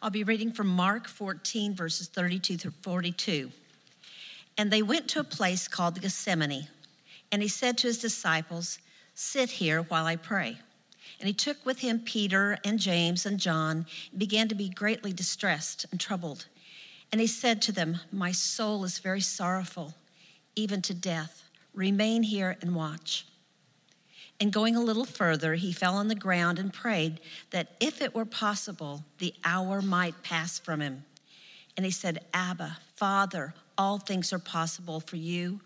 I'll be reading from Mark 14, verses 32 through 42. And they went to a place called Gethsemane, and he said to his disciples, Sit here while I pray. And he took with him Peter and James and John, and began to be greatly distressed and troubled. And he said to them, My soul is very sorrowful, even to death. Remain here and watch. And going a little further, he fell on the ground and prayed that if it were possible, the hour might pass from him. And he said, Abba, Father, all things are possible for you.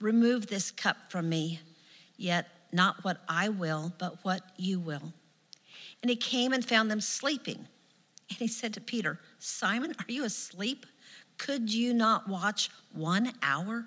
Remove this cup from me, yet not what I will, but what you will. And he came and found them sleeping. And he said to Peter, Simon, are you asleep? Could you not watch one hour?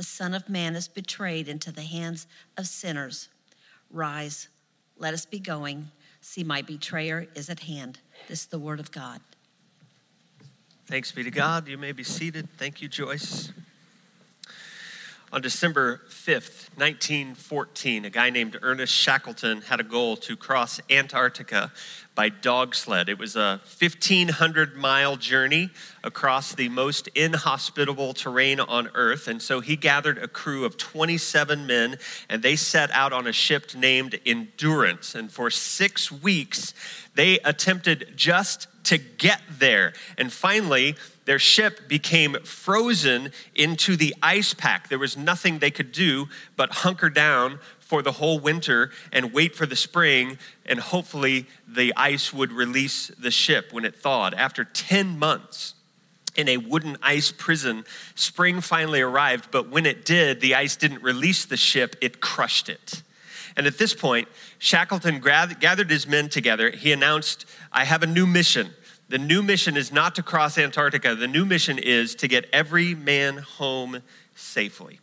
the Son of Man is betrayed into the hands of sinners. Rise, let us be going. See, my betrayer is at hand. This is the word of God. Thanks be to God. You may be seated. Thank you, Joyce. On December 5th, 1914, a guy named Ernest Shackleton had a goal to cross Antarctica by dog sled. It was a 1,500 mile journey across the most inhospitable terrain on Earth. And so he gathered a crew of 27 men and they set out on a ship named Endurance. And for six weeks, they attempted just to get there. And finally, their ship became frozen into the ice pack. There was nothing they could do but hunker down for the whole winter and wait for the spring, and hopefully the ice would release the ship when it thawed. After 10 months, in a wooden ice prison, spring finally arrived, but when it did, the ice didn't release the ship, it crushed it. And at this point, Shackleton gathered his men together. He announced, I have a new mission. The new mission is not to cross Antarctica, the new mission is to get every man home safely.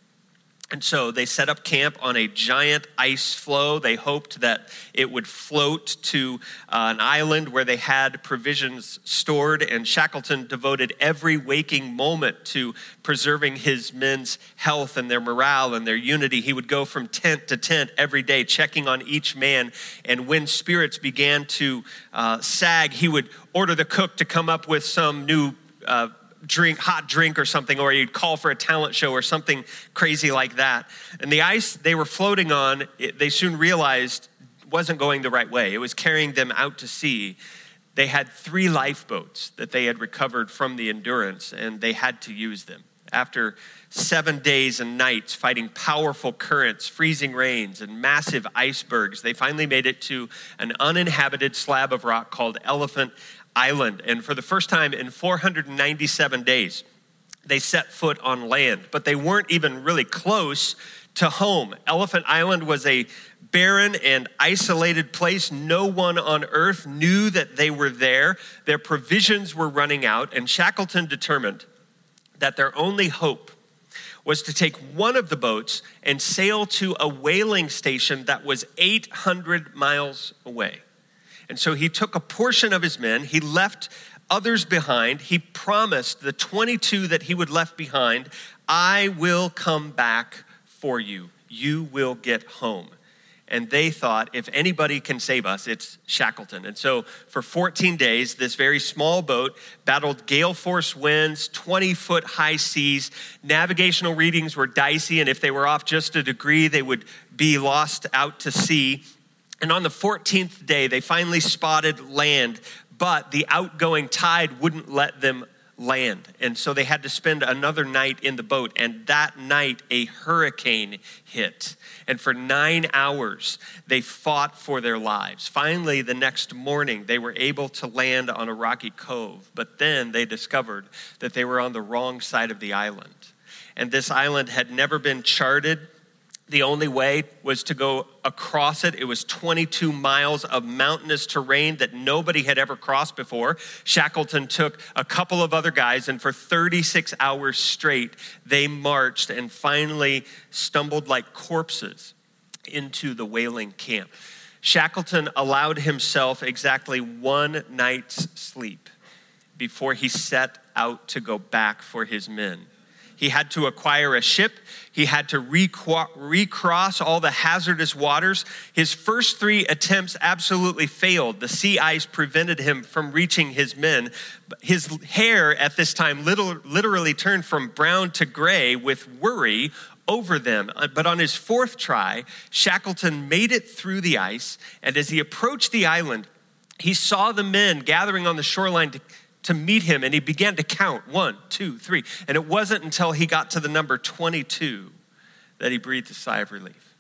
And so they set up camp on a giant ice floe. They hoped that it would float to uh, an island where they had provisions stored. And Shackleton devoted every waking moment to preserving his men's health and their morale and their unity. He would go from tent to tent every day, checking on each man. And when spirits began to uh, sag, he would order the cook to come up with some new. Uh, drink, hot drink or something, or you'd call for a talent show or something crazy like that. And the ice they were floating on, it, they soon realized wasn't going the right way. It was carrying them out to sea. They had three lifeboats that they had recovered from the endurance, and they had to use them. After seven days and nights fighting powerful currents, freezing rains, and massive icebergs, they finally made it to an uninhabited slab of rock called Elephant island. And for the first time in 497 days, they set foot on land, but they weren't even really close to home. Elephant Island was a barren and isolated place. No one on earth knew that they were there. Their provisions were running out, and Shackleton determined that their only hope was to take one of the boats and sail to a whaling station that was 800 miles away. And so he took a portion of his men, he left others behind. He promised the 22 that he would left behind, I will come back for you. You will get home. And they thought, if anybody can save us, it's Shackleton. And so for 14 days, this very small boat battled gale force winds, 20 foot high seas. Navigational readings were dicey, and if they were off just a degree, they would be lost out to sea. And on the 14th day, they finally spotted land, but the outgoing tide wouldn't let them land. And so they had to spend another night in the boat. And that night, a hurricane hit. And for nine hours, they fought for their lives. Finally, the next morning, they were able to land on a rocky cove. But then they discovered that they were on the wrong side of the island. And this island had never been charted The only way was to go across it. It was 22 miles of mountainous terrain that nobody had ever crossed before. Shackleton took a couple of other guys, and for 36 hours straight, they marched and finally stumbled like corpses into the whaling camp. Shackleton allowed himself exactly one night's sleep before he set out to go back for his men. He had to acquire a ship. He had to recross all the hazardous waters. His first three attempts absolutely failed. The sea ice prevented him from reaching his men. His hair at this time literally turned from brown to gray with worry over them. Uh, but on his fourth try, Shackleton made it through the ice, and as he approached the island, he saw the men gathering on the shoreline to to meet him and he began to count one, two, three. And it wasn't until he got to the number 22 that he breathed a sigh of relief.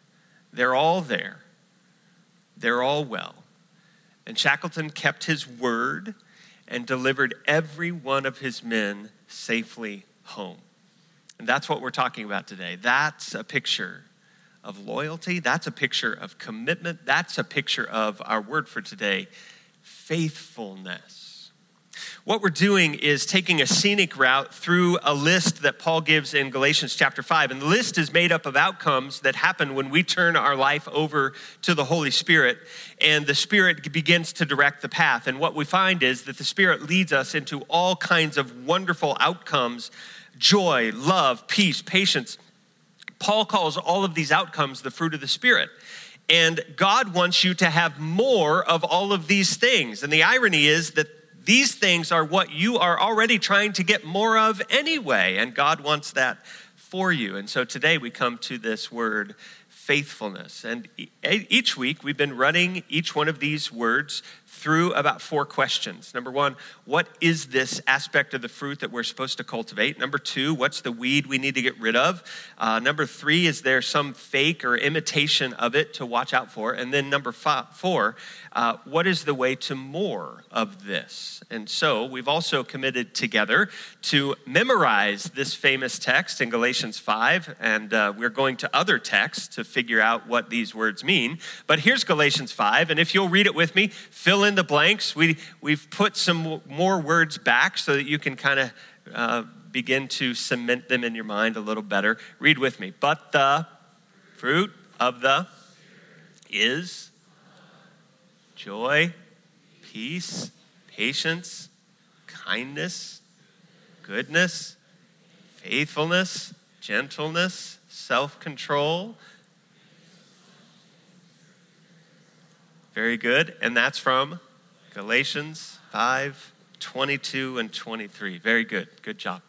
They're all there, they're all well. And Shackleton kept his word and delivered every one of his men safely home. And that's what we're talking about today. That's a picture of loyalty. That's a picture of commitment. That's a picture of our word for today faithfulness. What we're doing is taking a scenic route through a list that Paul gives in Galatians chapter 5. And the list is made up of outcomes that happen when we turn our life over to the Holy Spirit, and the Spirit begins to direct the path. And what we find is that the Spirit leads us into all kinds of wonderful outcomes joy, love, peace, patience. Paul calls all of these outcomes the fruit of the Spirit. And God wants you to have more of all of these things. And the irony is that these things are what you are already trying to get more of anyway, and God wants that for you. And so today we come to this word faithfulness. And each week we've been running each one of these words through about four questions. Number one, what is this aspect of the fruit that we're supposed to cultivate? Number two, what's the weed we need to get rid of? Uh, number three, is there some fake or imitation of it to watch out for? And then number five, four, uh, what is the way to more of this? And so we've also committed together to memorize this famous text in Galatians 5, and uh, we're going to other texts to figure out what these words mean. But here's Galatians 5, and if you'll read it with me, fill in the blanks. We, we've put some more words back so that you can kind of uh, begin to cement them in your mind a little better. Read with me. But the fruit of the is joy, peace, patience, kindness, goodness, faithfulness, gentleness, self control. Very good. And that's from Galatians 5 22 and 23. Very good. Good job.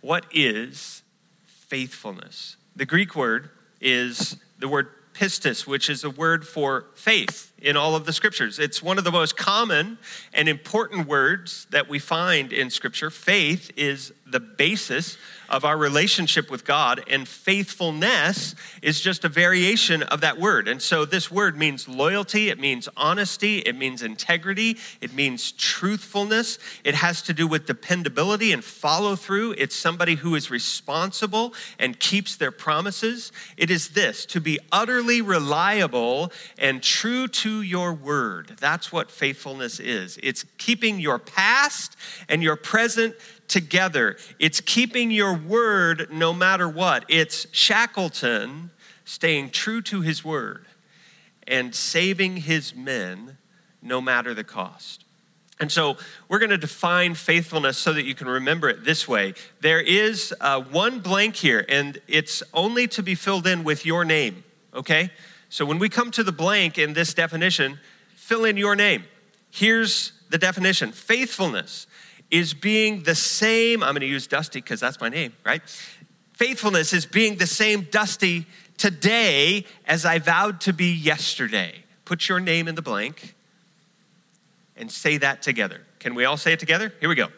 What is faithfulness? The Greek word is the word pistis, which is a word for faith in all of the scriptures. It's one of the most common and important words that we find in scripture. Faith is the basis of our relationship with God, and faithfulness is just a variation of that word. And so, this word means loyalty, it means honesty, it means integrity, it means truthfulness. It has to do with dependability and follow through. It's somebody who is responsible and keeps their promises. It is this to be utterly reliable and true to your word. That's what faithfulness is. It's keeping your past and your present together. It's keeping your word no matter what. It's Shackleton staying true to his word and saving his men no matter the cost. And so we're going to define faithfulness so that you can remember it this way. There is uh, one blank here, and it's only to be filled in with your name, okay? So when we come to the blank in this definition, fill in your name. Here's the definition faithfulness is being the same. I'm going to use Dusty because that's my name, right? Faithfulness is being the same Dusty today as I vowed to be yesterday. Put your name in the blank and say that together. Can we all say it together? Here we go.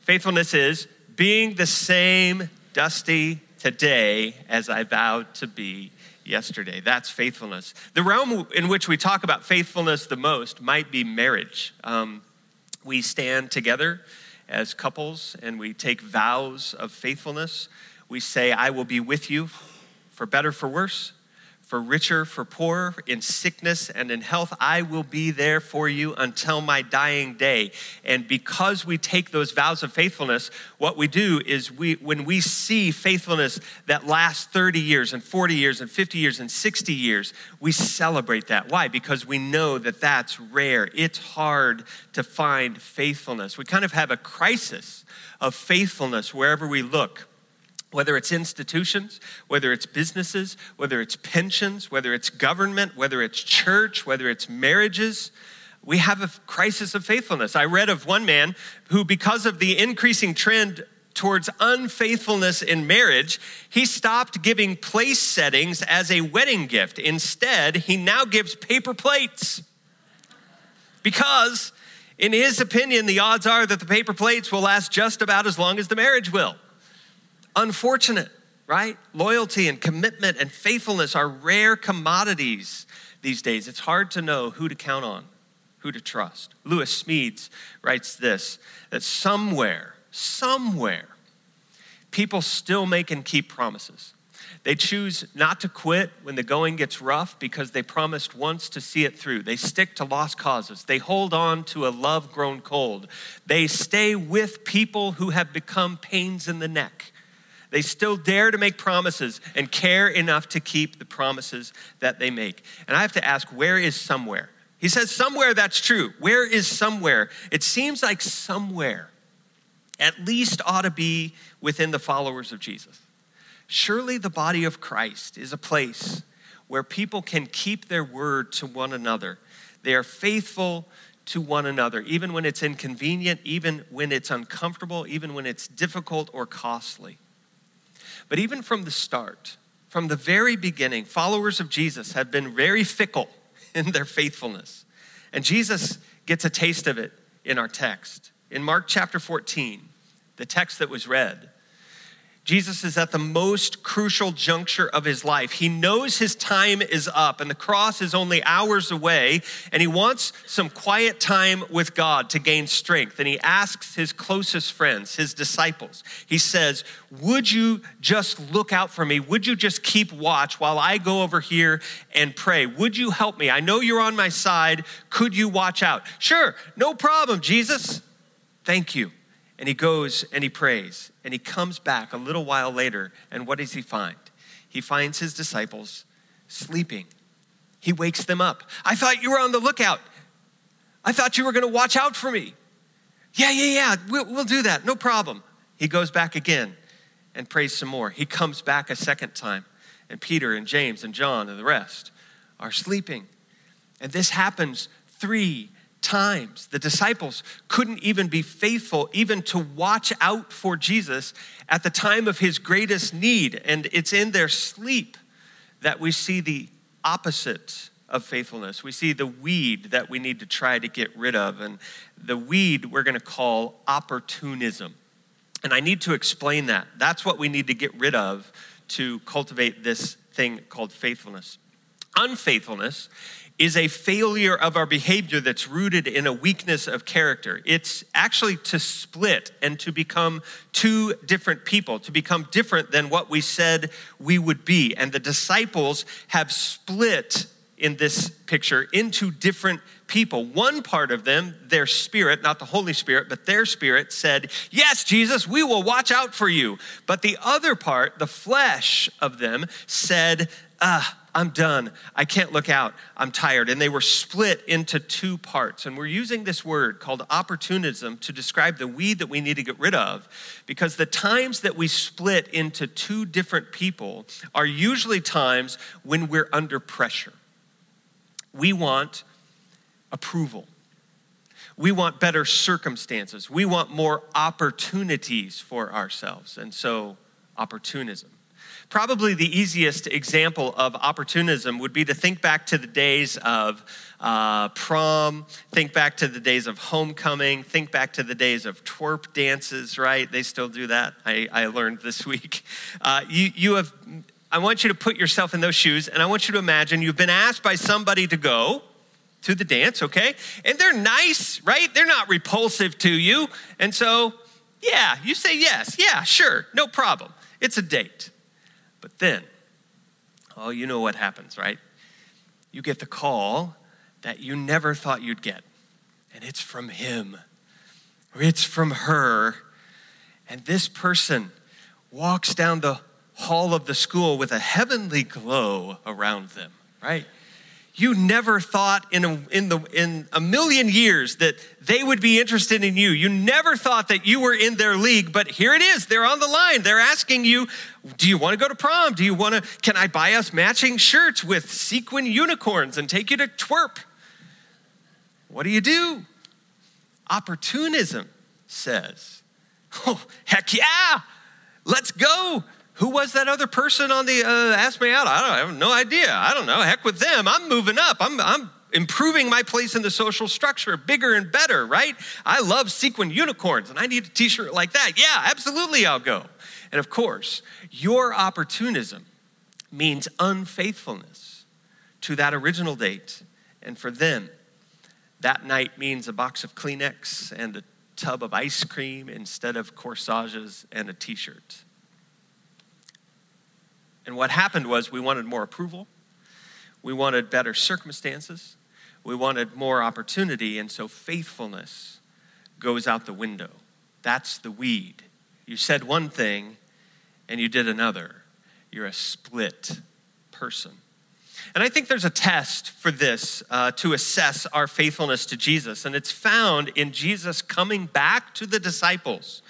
Faithfulness is being the same Dusty today as I vowed to be yesterday. That's faithfulness. The realm in which we talk about faithfulness the most might be marriage. Um, we stand together as couples and we take vows of faithfulness. We say, I will be with you for better, for worse. For richer, for poorer, in sickness and in health. I will be there for you until my dying day. And because we take those vows of faithfulness, what we do is we, when we see faithfulness that lasts 30 years and 40 years and 50 years and 60 years, we celebrate that. Why? Because we know that that's rare. It's hard to find faithfulness. We kind of have a crisis of faithfulness wherever we look whether it's institutions, whether it's businesses, whether it's pensions, whether it's government, whether it's church, whether it's marriages, we have a crisis of faithfulness. I read of one man who, because of the increasing trend towards unfaithfulness in marriage, he stopped giving place settings as a wedding gift. Instead, he now gives paper plates because, in his opinion, the odds are that the paper plates will last just about as long as the marriage will unfortunate, right? Loyalty and commitment and faithfulness are rare commodities these days. It's hard to know who to count on, who to trust. Lewis Smedes writes this that somewhere, somewhere, people still make and keep promises. They choose not to quit when the going gets rough because they promised once to see it through. They stick to lost causes. They hold on to a love grown cold. They stay with people who have become pains in the neck. They still dare to make promises and care enough to keep the promises that they make. And I have to ask, where is somewhere? He says, somewhere that's true. Where is somewhere? It seems like somewhere at least ought to be within the followers of Jesus. Surely the body of Christ is a place where people can keep their word to one another. They are faithful to one another, even when it's inconvenient, even when it's uncomfortable, even when it's difficult or costly. But even from the start, from the very beginning, followers of Jesus have been very fickle in their faithfulness. And Jesus gets a taste of it in our text. In Mark chapter 14, the text that was read, Jesus is at the most crucial juncture of his life. He knows his time is up and the cross is only hours away, and he wants some quiet time with God to gain strength. And he asks his closest friends, his disciples, he says, Would you just look out for me? Would you just keep watch while I go over here and pray? Would you help me? I know you're on my side. Could you watch out? Sure, no problem, Jesus. Thank you. And he goes and he prays. And he comes back a little while later. And what does he find? He finds his disciples sleeping. He wakes them up. I thought you were on the lookout. I thought you were going to watch out for me. Yeah, yeah, yeah, we'll, we'll do that. No problem. He goes back again and prays some more. He comes back a second time. And Peter and James and John and the rest are sleeping. And this happens three times. The disciples couldn't even be faithful, even to watch out for Jesus at the time of his greatest need. And it's in their sleep that we see the opposite of faithfulness. We see the weed that we need to try to get rid of. And the weed we're going to call opportunism. And I need to explain that. That's what we need to get rid of to cultivate this thing called faithfulness. Unfaithfulness is a failure of our behavior that's rooted in a weakness of character. It's actually to split and to become two different people, to become different than what we said we would be. And the disciples have split in this picture into different people. One part of them, their spirit, not the Holy Spirit, but their spirit said, Yes, Jesus, we will watch out for you. But the other part, the flesh of them, said, Ah, I'm done. I can't look out. I'm tired. And they were split into two parts. And we're using this word called opportunism to describe the weed that we need to get rid of because the times that we split into two different people are usually times when we're under pressure. We want approval. We want better circumstances. We want more opportunities for ourselves. And so, opportunism. Probably the easiest example of opportunism would be to think back to the days of uh, prom, think back to the days of homecoming, think back to the days of twerp dances, right? They still do that, I, I learned this week. Uh, you, you have, I want you to put yourself in those shoes, and I want you to imagine you've been asked by somebody to go to the dance, okay? And they're nice, right? They're not repulsive to you. And so, yeah, you say yes. Yeah, sure, no problem. It's a date. But then, Oh, you know what happens, right? You get the call that you never thought you'd get, and it's from him, or it's from her. And this person walks down the hall of the school with a heavenly glow around them, right? You never thought in a, in, the, in a million years that they would be interested in you. You never thought that you were in their league, but here it is. They're on the line. They're asking you, Do you want to go to prom? Do you want to, can I buy us matching shirts with sequin unicorns and take you to twerp? What do you do? Opportunism says, Oh, heck yeah, let's go. Who was that other person on the uh, Ask Me Out? I, don't, I have no idea. I don't know. Heck with them. I'm moving up. I'm, I'm improving my place in the social structure, bigger and better, right? I love sequin unicorns and I need a t shirt like that. Yeah, absolutely, I'll go. And of course, your opportunism means unfaithfulness to that original date. And for them, that night means a box of Kleenex and a tub of ice cream instead of corsages and a t shirt. And what happened was we wanted more approval, we wanted better circumstances, we wanted more opportunity, and so faithfulness goes out the window. That's the weed. You said one thing and you did another. You're a split person. And I think there's a test for this uh, to assess our faithfulness to Jesus, and it's found in Jesus coming back to the disciples.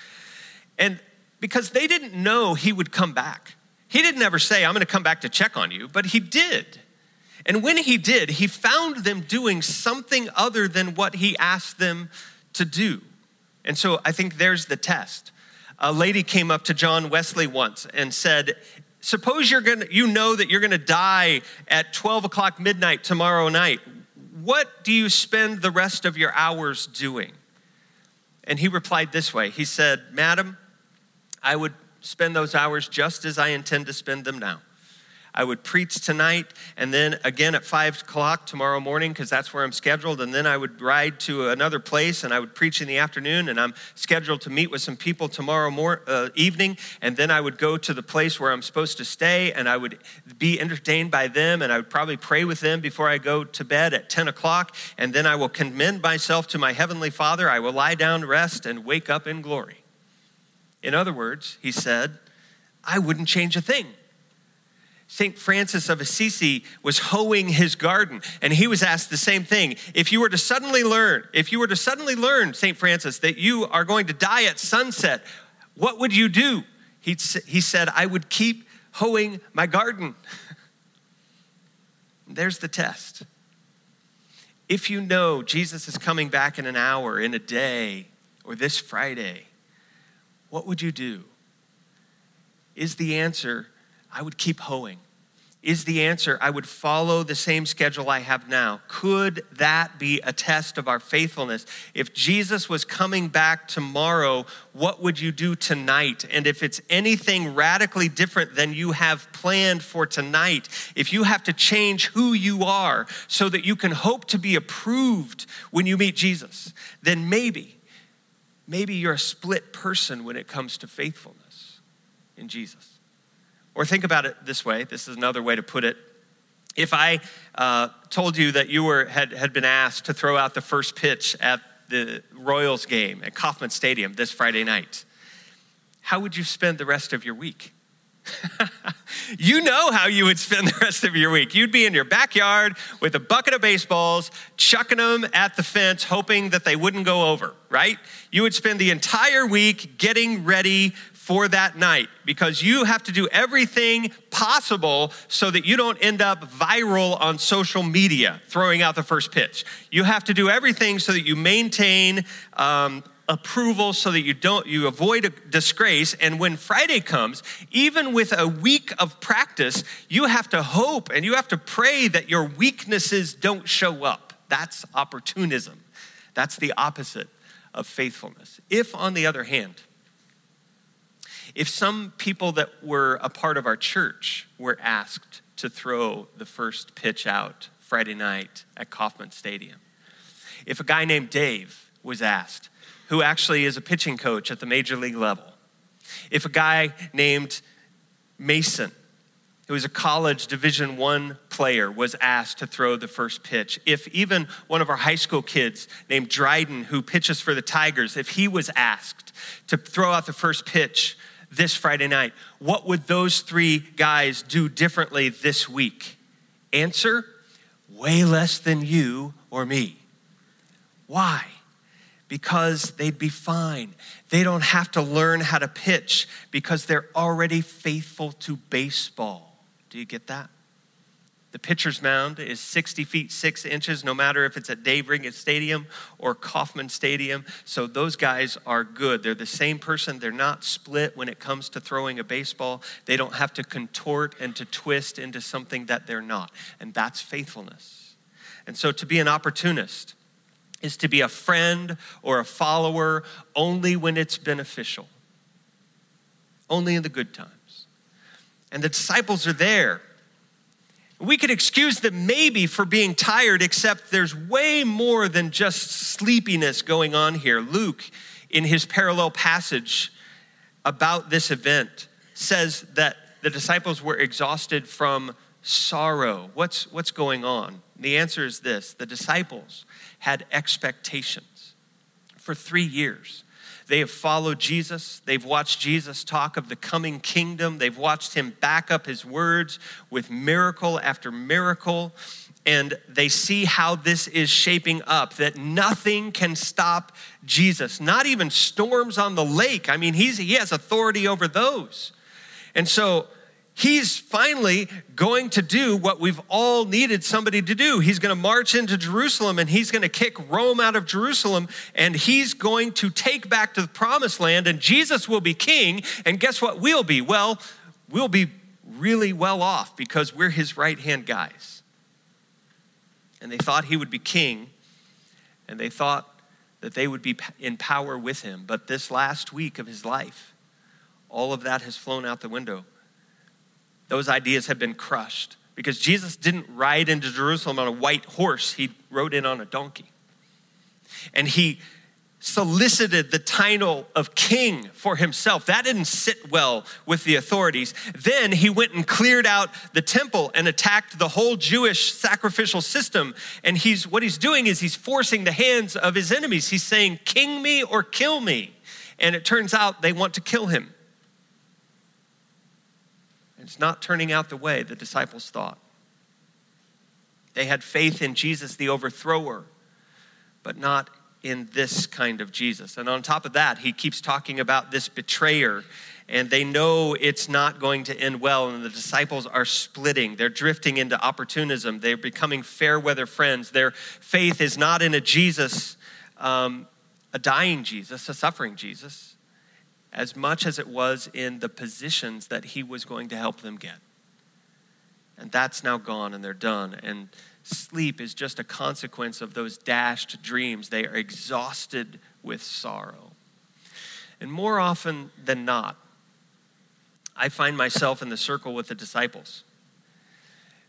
And because they didn't know he would come back. He didn't ever say, I'm going to come back to check on you, but he did. And when he did, he found them doing something other than what he asked them to do. And so I think there's the test. A lady came up to John Wesley once and said, Suppose you're gonna, you know that you're going to die at 12 o'clock midnight tomorrow night. What do you spend the rest of your hours doing? And he replied this way He said, Madam, I would spend those hours just as I intend to spend them now. I would preach tonight and then again at five o'clock tomorrow morning because that's where I'm scheduled. And then I would ride to another place and I would preach in the afternoon. And I'm scheduled to meet with some people tomorrow mor- uh, evening. And then I would go to the place where I'm supposed to stay and I would be entertained by them. And I would probably pray with them before I go to bed at 10 o'clock. And then I will commend myself to my Heavenly Father. I will lie down, rest, and wake up in glory. In other words, he said, I wouldn't change a thing. St. Francis of Assisi was hoeing his garden, and he was asked the same thing. If you were to suddenly learn, if you were to suddenly learn, St. Francis, that you are going to die at sunset, what would you do? He, he said, I would keep hoeing my garden. There's the test. If you know Jesus is coming back in an hour, in a day, or this Friday, what would you do? Is the answer, I would keep hoeing? Is the answer, I would follow the same schedule I have now? Could that be a test of our faithfulness? If Jesus was coming back tomorrow, what would you do tonight? And if it's anything radically different than you have planned for tonight, if you have to change who you are so that you can hope to be approved when you meet Jesus, then maybe maybe you're a split person when it comes to faithfulness in Jesus. Or think about it this way this is another way to put it. If I uh, told you that you were, had, had been asked to throw out the first pitch at the Royals game at Kauffman Stadium this Friday night, how would you spend the rest of your week? you know how you would spend the rest of your week. You'd be in your backyard with a bucket of baseballs, chucking them at the fence, hoping that they wouldn't go over, right? You would spend the entire week getting ready for that night because you have to do everything possible so that you don't end up viral on social media throwing out the first pitch. You have to do everything so that you maintain um, approval so that you don't you avoid a disgrace. And when friday comes even with a week of practice you have to hope and you have to pray that your weaknesses don't show up. That's opportunism. That's the opposite of faithfulness. If on the other hand if some people that were a part of our church were asked to throw the first pitch out friday night at kauffman stadium if a guy named dave was asked who actually is a pitching coach at the major league level, if a guy named Mason, who was a college division one player was asked to throw the first pitch if even one of our high school kids named dryden who pitches for the tigers if he was asked to throw out the first pitch this friday night what would those three guys do differently this week? Answer way less than you or me. Why because they'd be fine. They don't have to learn how to pitch because they're already faithful to baseball. Do you get that? The pitcher's mound is 60 feet 6 inches, no matter if it's at Dave Riggins Stadium or Kauffman Stadium. So those guys are good. They're the same person. They're not split when it comes to throwing a baseball. They don't have to contort and to twist into something that they're not. And that's faithfulness. And so to be an opportunist is to be a friend or a follower only when it's beneficial, only in the good times and the disciples are there. We could excuse them maybe for being tired, except there's way more than just sleepiness going on here. Luke, in his parallel passage about this event, says that the disciples were exhausted from sorrow. What's, what's going on? The answer is this the disciples had expectations for three years. They have followed Jesus. They've watched Jesus talk of the coming kingdom. They've watched him back up his words with miracle after miracle. And they see how this is shaping up, that nothing can stop Jesus, not even storms on the lake. I mean, he's, he has authority over those. And so he's finally going to do what we've all needed somebody to do. He's going to march into Jerusalem and he's going to kick Rome out of Jerusalem and he's going to take back to the promised land and Jesus will be king. And guess what we'll be? Well, we'll be really well off because we're his right hand guys. And they thought he would be king and they thought that they would be in power with him. But this last week of his life, all of that has flown out the window those ideas have been crushed because Jesus didn't ride into Jerusalem on a white horse, he rode in on a donkey. And he solicited the title of king for himself. That didn't sit well with the authorities. Then he went and cleared out the temple and attacked the whole Jewish sacrificial system. And he's what he's doing is he's forcing the hands of his enemies. He's saying, "King me or kill me." And it turns out they want to kill him. It's not turning out the way the disciples thought. They had faith in Jesus, the overthrower, but not in this kind of Jesus. And on top of that, he keeps talking about this betrayer, and they know it's not going to end well, and the disciples are splitting. They're drifting into opportunism. They're becoming fair weather friends. Their faith is not in a Jesus, um, a dying Jesus, a suffering Jesus as much as it was in the positions that he was going to help them get. And that's now gone and they're done. And sleep is just a consequence of those dashed dreams. They are exhausted with sorrow. And more often than not, I find myself in the circle with the disciples.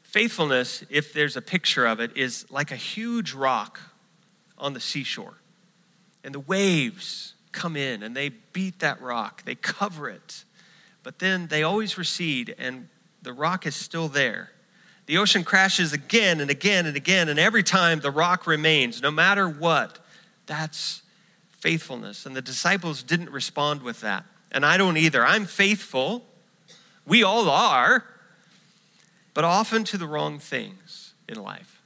Faithfulness, if there's a picture of it, is like a huge rock on the seashore. And the waves come in and they beat that rock, they cover it, but then they always recede and the rock is still there. The ocean crashes again and again and again, and every time the rock remains, no matter what. That's faithfulness. And the disciples didn't respond with that. And I don't either. I'm faithful. We all are, but often to the wrong things in life.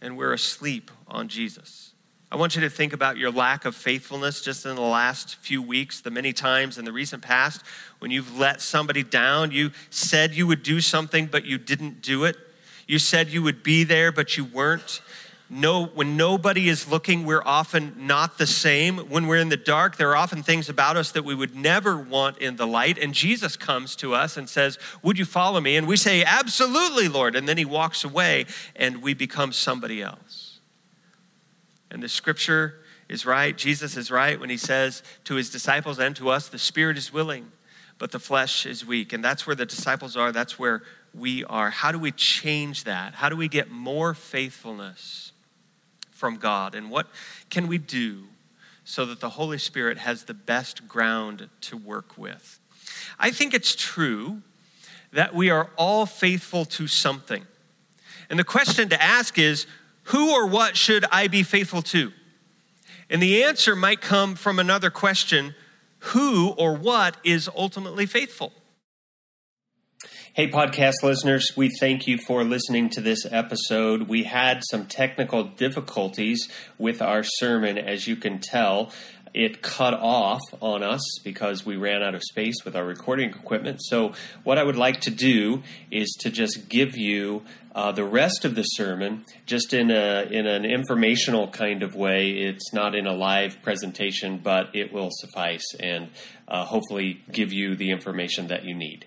And we're asleep on Jesus. I want you to think about your lack of faithfulness just in the last few weeks, the many times in the recent past when you've let somebody down. You said you would do something, but you didn't do it. You said you would be there, but you weren't. No, when nobody is looking, we're often not the same. When we're in the dark, there are often things about us that we would never want in the light. And Jesus comes to us and says, Would you follow me? And we say, Absolutely, Lord. And then he walks away and we become somebody else. And the scripture is right. Jesus is right when he says to his disciples and to us, the spirit is willing, but the flesh is weak. And that's where the disciples are. That's where we are. How do we change that? How do we get more faithfulness from God? And what can we do so that the Holy Spirit has the best ground to work with? I think it's true that we are all faithful to something. And the question to ask is who or what should I be faithful to? And the answer might come from another question who or what is ultimately faithful? Hey, podcast listeners, we thank you for listening to this episode. We had some technical difficulties with our sermon, as you can tell. It cut off on us because we ran out of space with our recording equipment. So, what I would like to do is to just give you uh, the rest of the sermon just in a in an informational kind of way. It's not in a live presentation, but it will suffice and uh, hopefully give you the information that you need.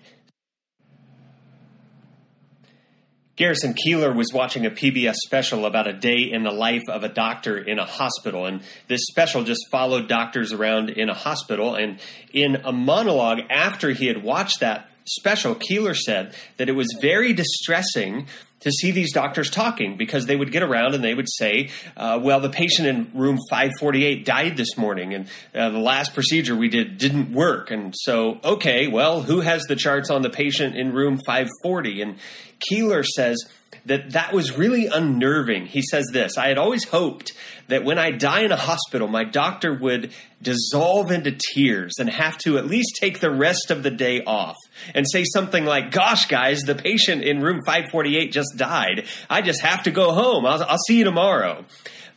Garrison Keillor was watching a PBS special about a day in the life of a doctor in a hospital. And this special just followed doctors around in a hospital. And in a monologue after he had watched that special, Keillor said that it was very distressing to see these doctors talking because they would get around and they would say, uh, well, the patient in room 548 died this morning and uh, the last procedure we did didn't work. And so, okay, well, who has the charts on the patient in room 540? And Keillor says that that was really unnerving. He says this I had always hoped that when I die in a hospital, my doctor would dissolve into tears and have to at least take the rest of the day off and say something like, Gosh, guys, the patient in room 548 just died. I just have to go home. I'll, I'll see you tomorrow.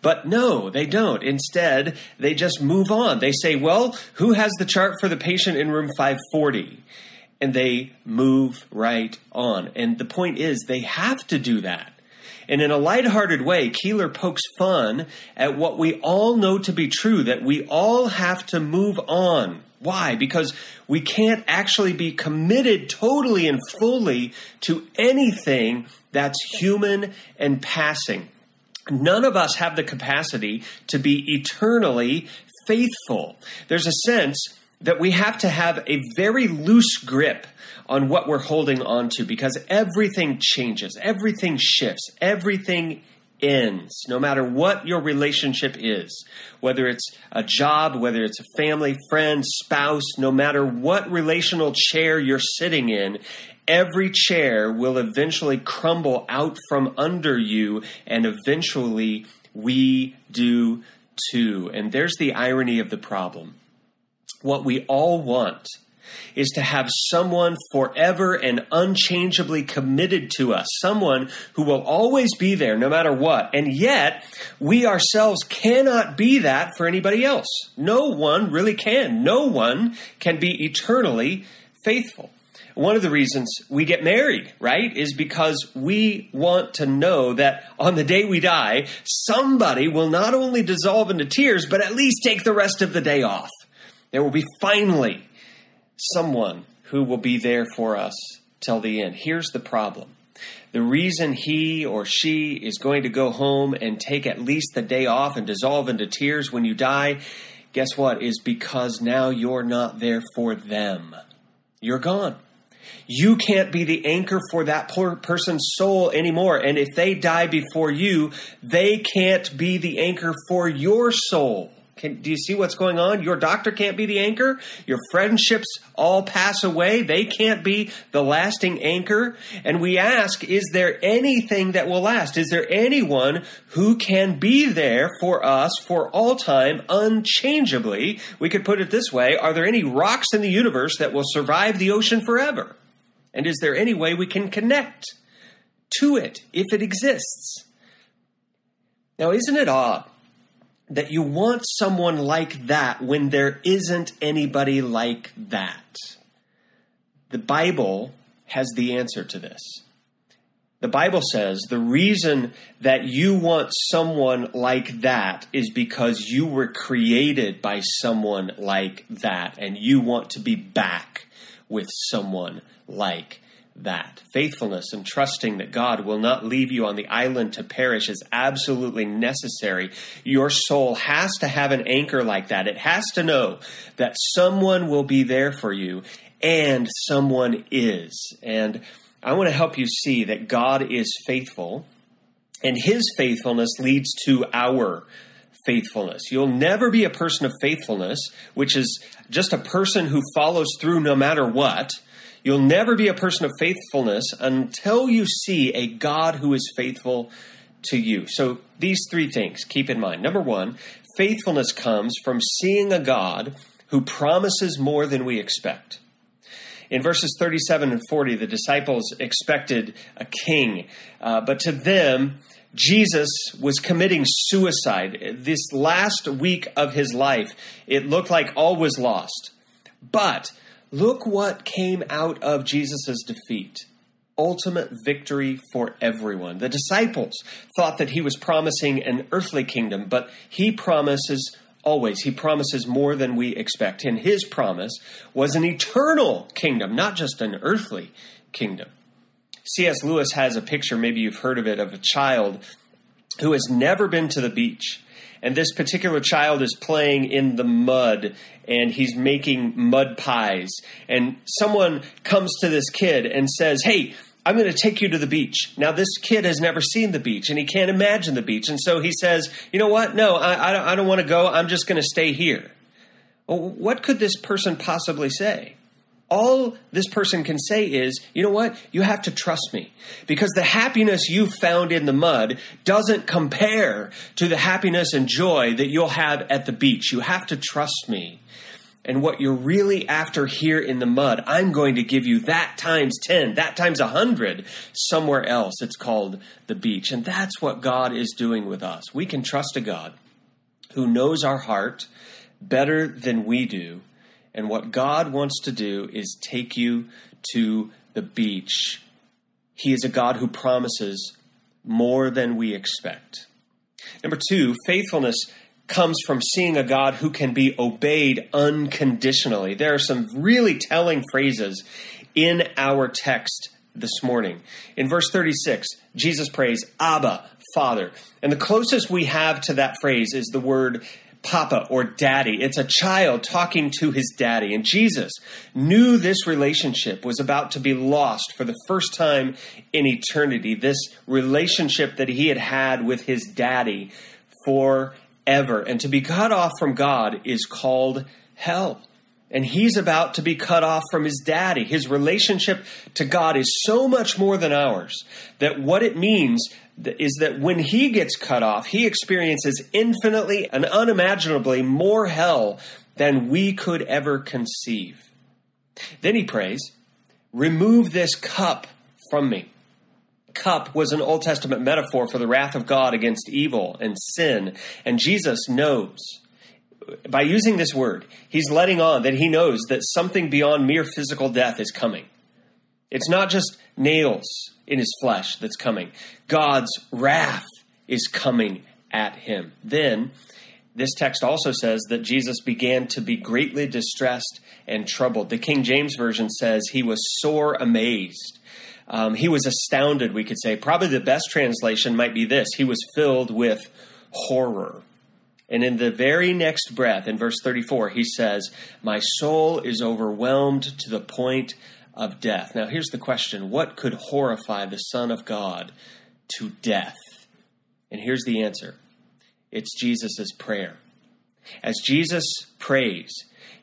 But no, they don't. Instead, they just move on. They say, Well, who has the chart for the patient in room 540? And they move right on. And the point is, they have to do that. And in a lighthearted way, Keillor pokes fun at what we all know to be true that we all have to move on. Why? Because we can't actually be committed totally and fully to anything that's human and passing. None of us have the capacity to be eternally faithful. There's a sense that we have to have a very loose grip on what we're holding on to because everything changes, everything shifts, everything ends, no matter what your relationship is, whether it's a job, whether it's a family, friend, spouse, no matter what relational chair you're sitting in, every chair will eventually crumble out from under you, and eventually we do too. And there's the irony of the problem what we all want is to have someone forever and unchangeably committed to us, someone who will always be there no matter what. And yet, we ourselves cannot be that for anybody else. No one really can. No one can be eternally faithful. One of the reasons we get married, right, is because we want to know that on the day we die, somebody will not only dissolve into tears, but at least take the rest of the day off. There will be finally someone who will be there for us till the end. Here's the problem the reason he or she is going to go home and take at least the day off and dissolve into tears when you die, guess what? Is because now you're not there for them. You're gone. You can't be the anchor for that poor person's soul anymore. And if they die before you, they can't be the anchor for your soul. Can, do you see what's going on? Your doctor can't be the anchor. Your friendships all pass away. They can't be the lasting anchor. And we ask, is there anything that will last? Is there anyone who can be there for us for all time unchangeably? We could put it this way Are there any rocks in the universe that will survive the ocean forever? And is there any way we can connect to it if it exists? Now, isn't it odd? That you want someone like that when there isn't anybody like that? The Bible has the answer to this. The Bible says the reason that you want someone like that is because you were created by someone like that, and you want to be back with someone like that. Faithfulness and trusting that God will not leave you on the island to perish is absolutely necessary. Your soul has to have an anchor like that. It has to know that someone will be there for you and someone is. And I want to help you see that God is faithful and his faithfulness leads to our faithfulness. You'll never be a person of faithfulness, which is just a person who follows through no matter what You'll never be a person of faithfulness until you see a God who is faithful to you. So, these three things keep in mind. Number one, faithfulness comes from seeing a God who promises more than we expect. In verses 37 and 40, the disciples expected a king, uh, but to them, Jesus was committing suicide. This last week of his life, it looked like all was lost. But look what came out of Jesus' defeat ultimate victory for everyone. The disciples thought that he was promising an earthly kingdom, but he promises always. He promises more than we expect. And his promise was an eternal kingdom, not just an earthly kingdom. C.S. Lewis has a picture, maybe you've heard of it, of a child who has never been to the beach. And this particular child is playing in the mud and he's making mud pies. And someone comes to this kid and says, Hey, I'm going to take you to the beach. Now, this kid has never seen the beach and he can't imagine the beach. And so he says, You know what? No, I, I don't, want to go. I'm just going to stay here. Well, what could this person possibly say? All this person can say is, you know what? You have to trust me. Because the happiness you found in the mud doesn't compare to the happiness and joy that you'll have at the beach. You have to trust me. And what you're really after here in the mud, I'm going to give you that times 10, that times 100 somewhere else. It's called the beach. And that's what God is doing with us. We can trust a God who knows our heart better than we do and what God wants to do is take you to the beach. He is a God who promises more than we expect. Number two, faithfulness comes from seeing a God who can be obeyed unconditionally. There are some really telling phrases in our text this morning. In verse 36, Jesus prays, Abba, Father. And the closest we have to that phrase is the word papa or daddy. It's a child talking to his daddy. And Jesus knew this relationship was about to be lost for the first time in eternity. This relationship that he had had with his daddy forever. And to be cut off from God is called hell. And he's about to be cut off from his daddy. His relationship to God is so much more than ours that what it means is that when he gets cut off, he experiences infinitely and unimaginably more hell than we could ever conceive. Then he prays, Remove this cup from me. Cup was an Old Testament metaphor for the wrath of God against evil and sin, and Jesus knows. By using this word, he's letting on that he knows that something beyond mere physical death is coming. It's not just nails in his flesh that's coming. God's wrath is coming at him. Then, this text also says that Jesus began to be greatly distressed and troubled. The King James Version says he was sore amazed. Um, he was astounded, we could say. Probably the best translation might be this he was filled with horror. And in the very next breath, in verse 34, he says, My soul is overwhelmed to the point of death. Now, here's the question What could horrify the Son of God to death? And here's the answer it's Jesus' prayer. As Jesus prays,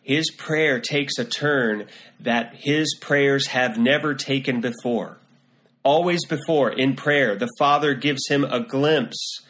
his prayer takes a turn that his prayers have never taken before. Always before, in prayer, the Father gives him a glimpse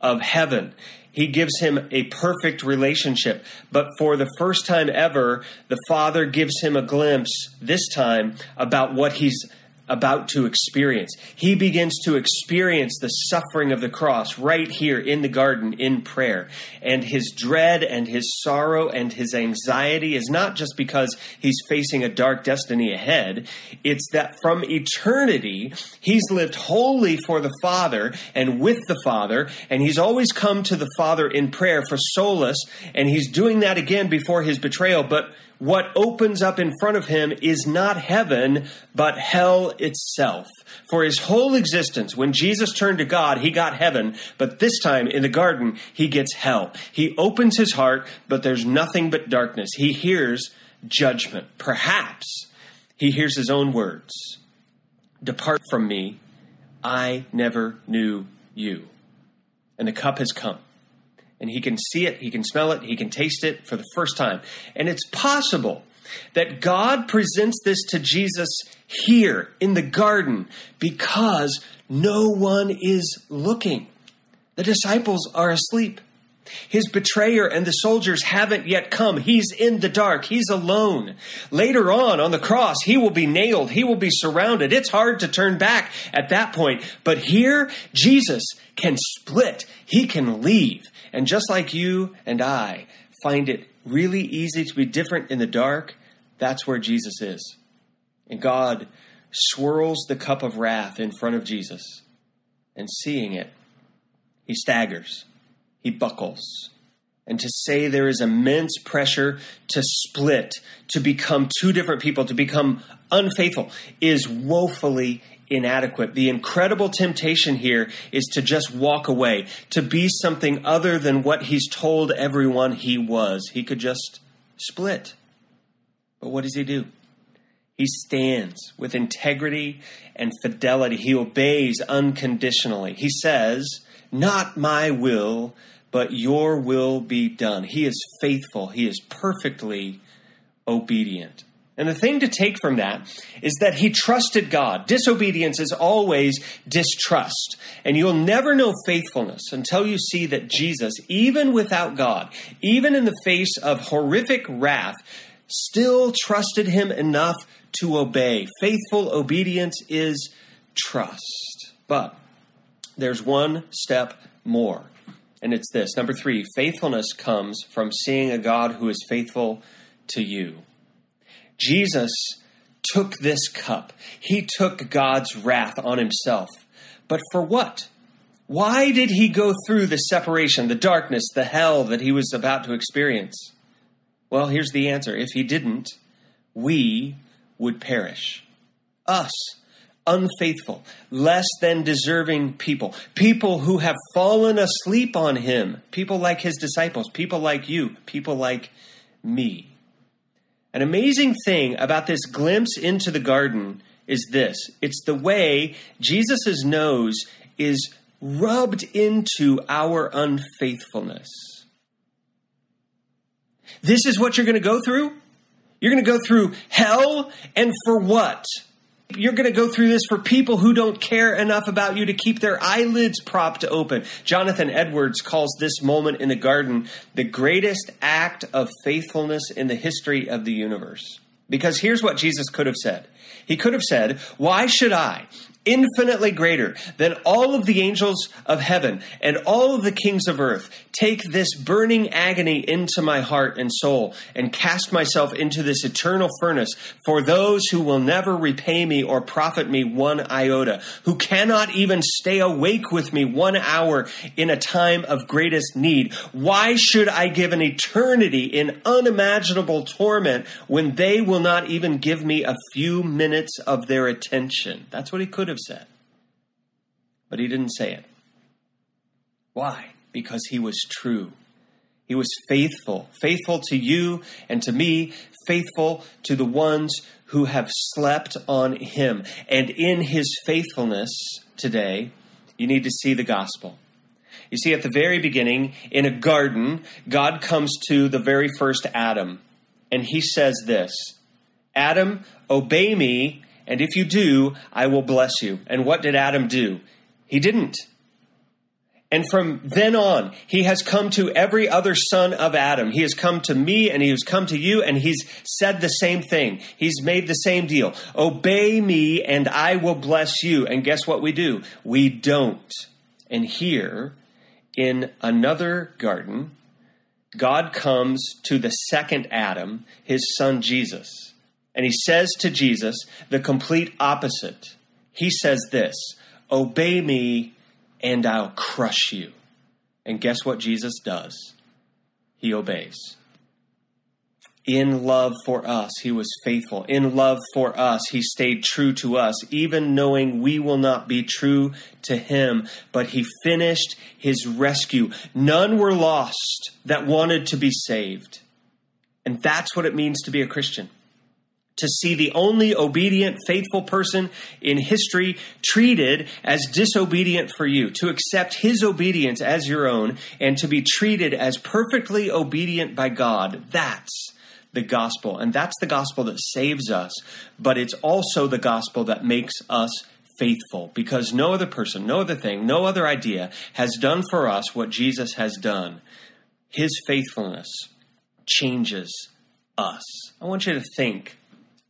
of heaven he gives him a perfect relationship. But for the first time ever, the Father gives him a glimpse, this time, about what he's about to experience. He begins to experience the suffering of the cross right here in the garden in prayer. And his dread and his sorrow and his anxiety is not just because he's facing a dark destiny ahead, it's that from eternity, he's lived wholly for the Father and with the Father, and he's always come to the Father in prayer for solace, and he's doing that again before his betrayal. But what opens up in front of him is not heaven, but hell itself. For his whole existence, when Jesus turned to God, he got heaven, but this time in the garden, he gets hell. He opens his heart, but there's nothing but darkness. He hears judgment. Perhaps he hears his own words Depart from me, I never knew you. And the cup has come and he can see it, he can smell it, he can taste it for the first time. And it's possible that God presents this to Jesus here in the garden because no one is looking. The disciples are asleep. His betrayer and the soldiers haven't yet come. He's in the dark. He's alone. Later on, on the cross, he will be nailed. He will be surrounded. It's hard to turn back at that point. But here, Jesus can split. He can leave. And just like you and I find it really easy to be different in the dark, that's where Jesus is. And God swirls the cup of wrath in front of Jesus. And seeing it, he staggers he buckles. And to say there is immense pressure to split, to become two different people, to become unfaithful, is woefully inadequate. The incredible temptation here is to just walk away, to be something other than what he's told everyone he was. He could just split. But what does he do? He stands with integrity and fidelity. He obeys unconditionally. He says, Not my will, but your will be done. He is faithful, he is perfectly obedient. And the thing to take from that is that he trusted God. Disobedience is always distrust. And you'll never know faithfulness until you see that Jesus, even without God, even in the face of horrific wrath, still trusted him enough to obey. Faithful obedience is trust. But there's one step more. And it's this number three faithfulness comes from seeing a God who is faithful to you. Jesus took this cup, he took God's wrath on himself. But for what? Why did he go through the separation, the darkness, the hell that he was about to experience? Well, here's the answer. If he didn't, we would perish. Us, unfaithful, less than deserving people, people who have fallen asleep on him, people like his disciples, people like you, people like me. An amazing thing about this glimpse into the garden is this it's the way Jesus' nose is rubbed into our unfaithfulness. This is what you're going to go through? You're going to go through hell, and for what? You're going to go through this for people who don't care enough about you to keep their eyelids propped open. Jonathan Edwards calls this moment in the garden the greatest act of faithfulness in the history of the universe. Because here's what Jesus could have said He could have said, Why should I, infinitely greater than all of the angels of heaven and all of the kings of earth, take this burning agony into my heart and soul and cast myself into this eternal furnace for those who will never repay me or profit me one iota, who cannot even stay awake with me one hour in a time of greatest need. Why should I give an eternity in unimaginable torment when they will not even give me a few minutes of their attention? That's what he could have have said. But he didn't say it. Why? Because he was true. He was faithful, faithful to you and to me, faithful to the ones who have slept on him. And in his faithfulness today, you need to see the gospel. You see, at the very beginning, in a garden, God comes to the very first Adam, and he says this Adam, obey me and if you do, I will bless you. And what did Adam do? He didn't. And from then on, he has come to every other son of Adam. He has come to me and he has come to you and he's said the same thing. He's made the same deal. Obey me and I will bless you. And guess what we do? We don't. And here, in another garden, God comes to the second Adam, his son Jesus. And he says to Jesus the complete opposite. He says this Obey me, and I'll crush you. And guess what Jesus does? He obeys. In love for us, he was faithful. In love for us, he stayed true to us, even knowing we will not be true to him. But he finished his rescue. None were lost that wanted to be saved. And that's what it means to be a Christian to see the only obedient, faithful person in history treated as disobedient for you, to accept his obedience as your own, and to be treated as perfectly obedient by God. That's the gospel. And that's the gospel that saves us, but it's also the gospel that makes us faithful because no other person, no other thing, no other idea has done for us what Jesus has done. His faithfulness changes us. I want you to think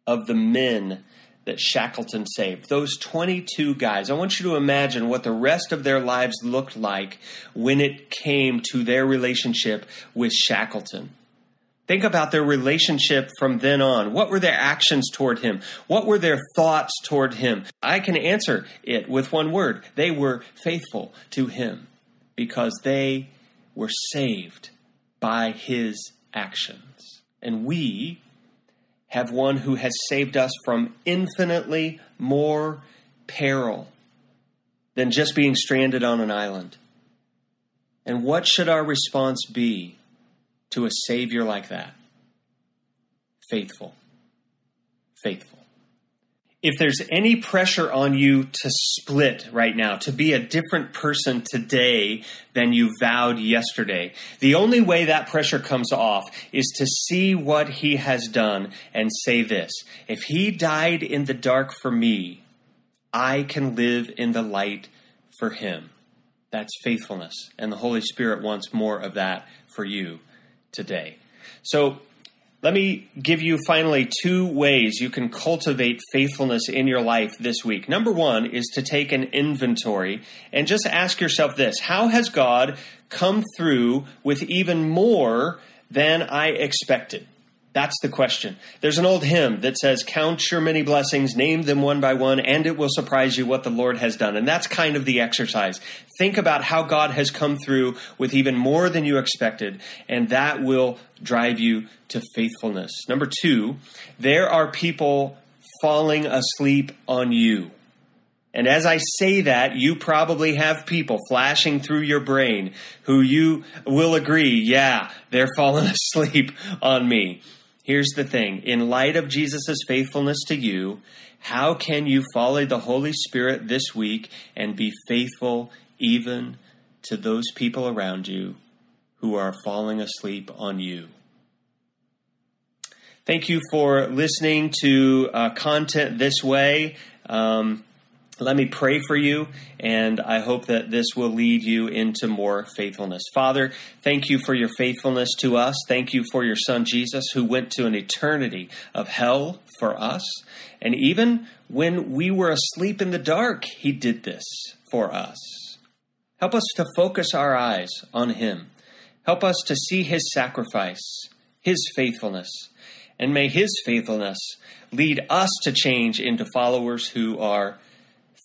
of the men that Shackleton saved. Those 22 guys. I want you to imagine what the rest of their lives looked like when it came to their relationship with Shackleton. Think about their relationship from then on. What were their actions toward him? What were their thoughts toward him? I can answer it with one word. They were faithful to him because they were saved by his actions. And we have one who has saved us from infinitely more peril than just being stranded on an island. And what should our response be to a Savior like that? Faithful. Faithful if there's any pressure on you to split right now, to be a different person today than you vowed yesterday, the only way that pressure comes off is to see what he has done and say this If he died in the dark for me, I can live in the light for him. That's faithfulness. And the Holy Spirit wants more of that for you today. So, let me give you finally two ways you can cultivate faithfulness in your life this week. Number one is to take an inventory and just ask yourself this How has God come through with even more than I expected? That's the question. There's an old hymn that says, Count your many blessings, name them one by one, and it will surprise you what the Lord has done. And that's kind of the exercise. Think about how God has come through with even more than you expected, and that will drive you to faithfulness. Number two, there are people falling asleep on you. And as I say that, you probably have people flashing through your brain who you will agree, yeah, they're falling asleep on me. Here's the thing in light of Jesus' faithfulness to you, how can you follow the Holy Spirit this week and be faithful even to those people around you who are falling asleep on you? Thank you for listening to uh, content this way. Um, let me pray for you, and I hope that this will lead you into more faithfulness. Father, thank you for your faithfulness to us. Thank you for your Son Jesus, who went to an eternity of hell for us. And even when we were asleep in the dark, he did this for us. Help us to focus our eyes on him. Help us to see his sacrifice, his faithfulness, and may his faithfulness lead us to change into followers who are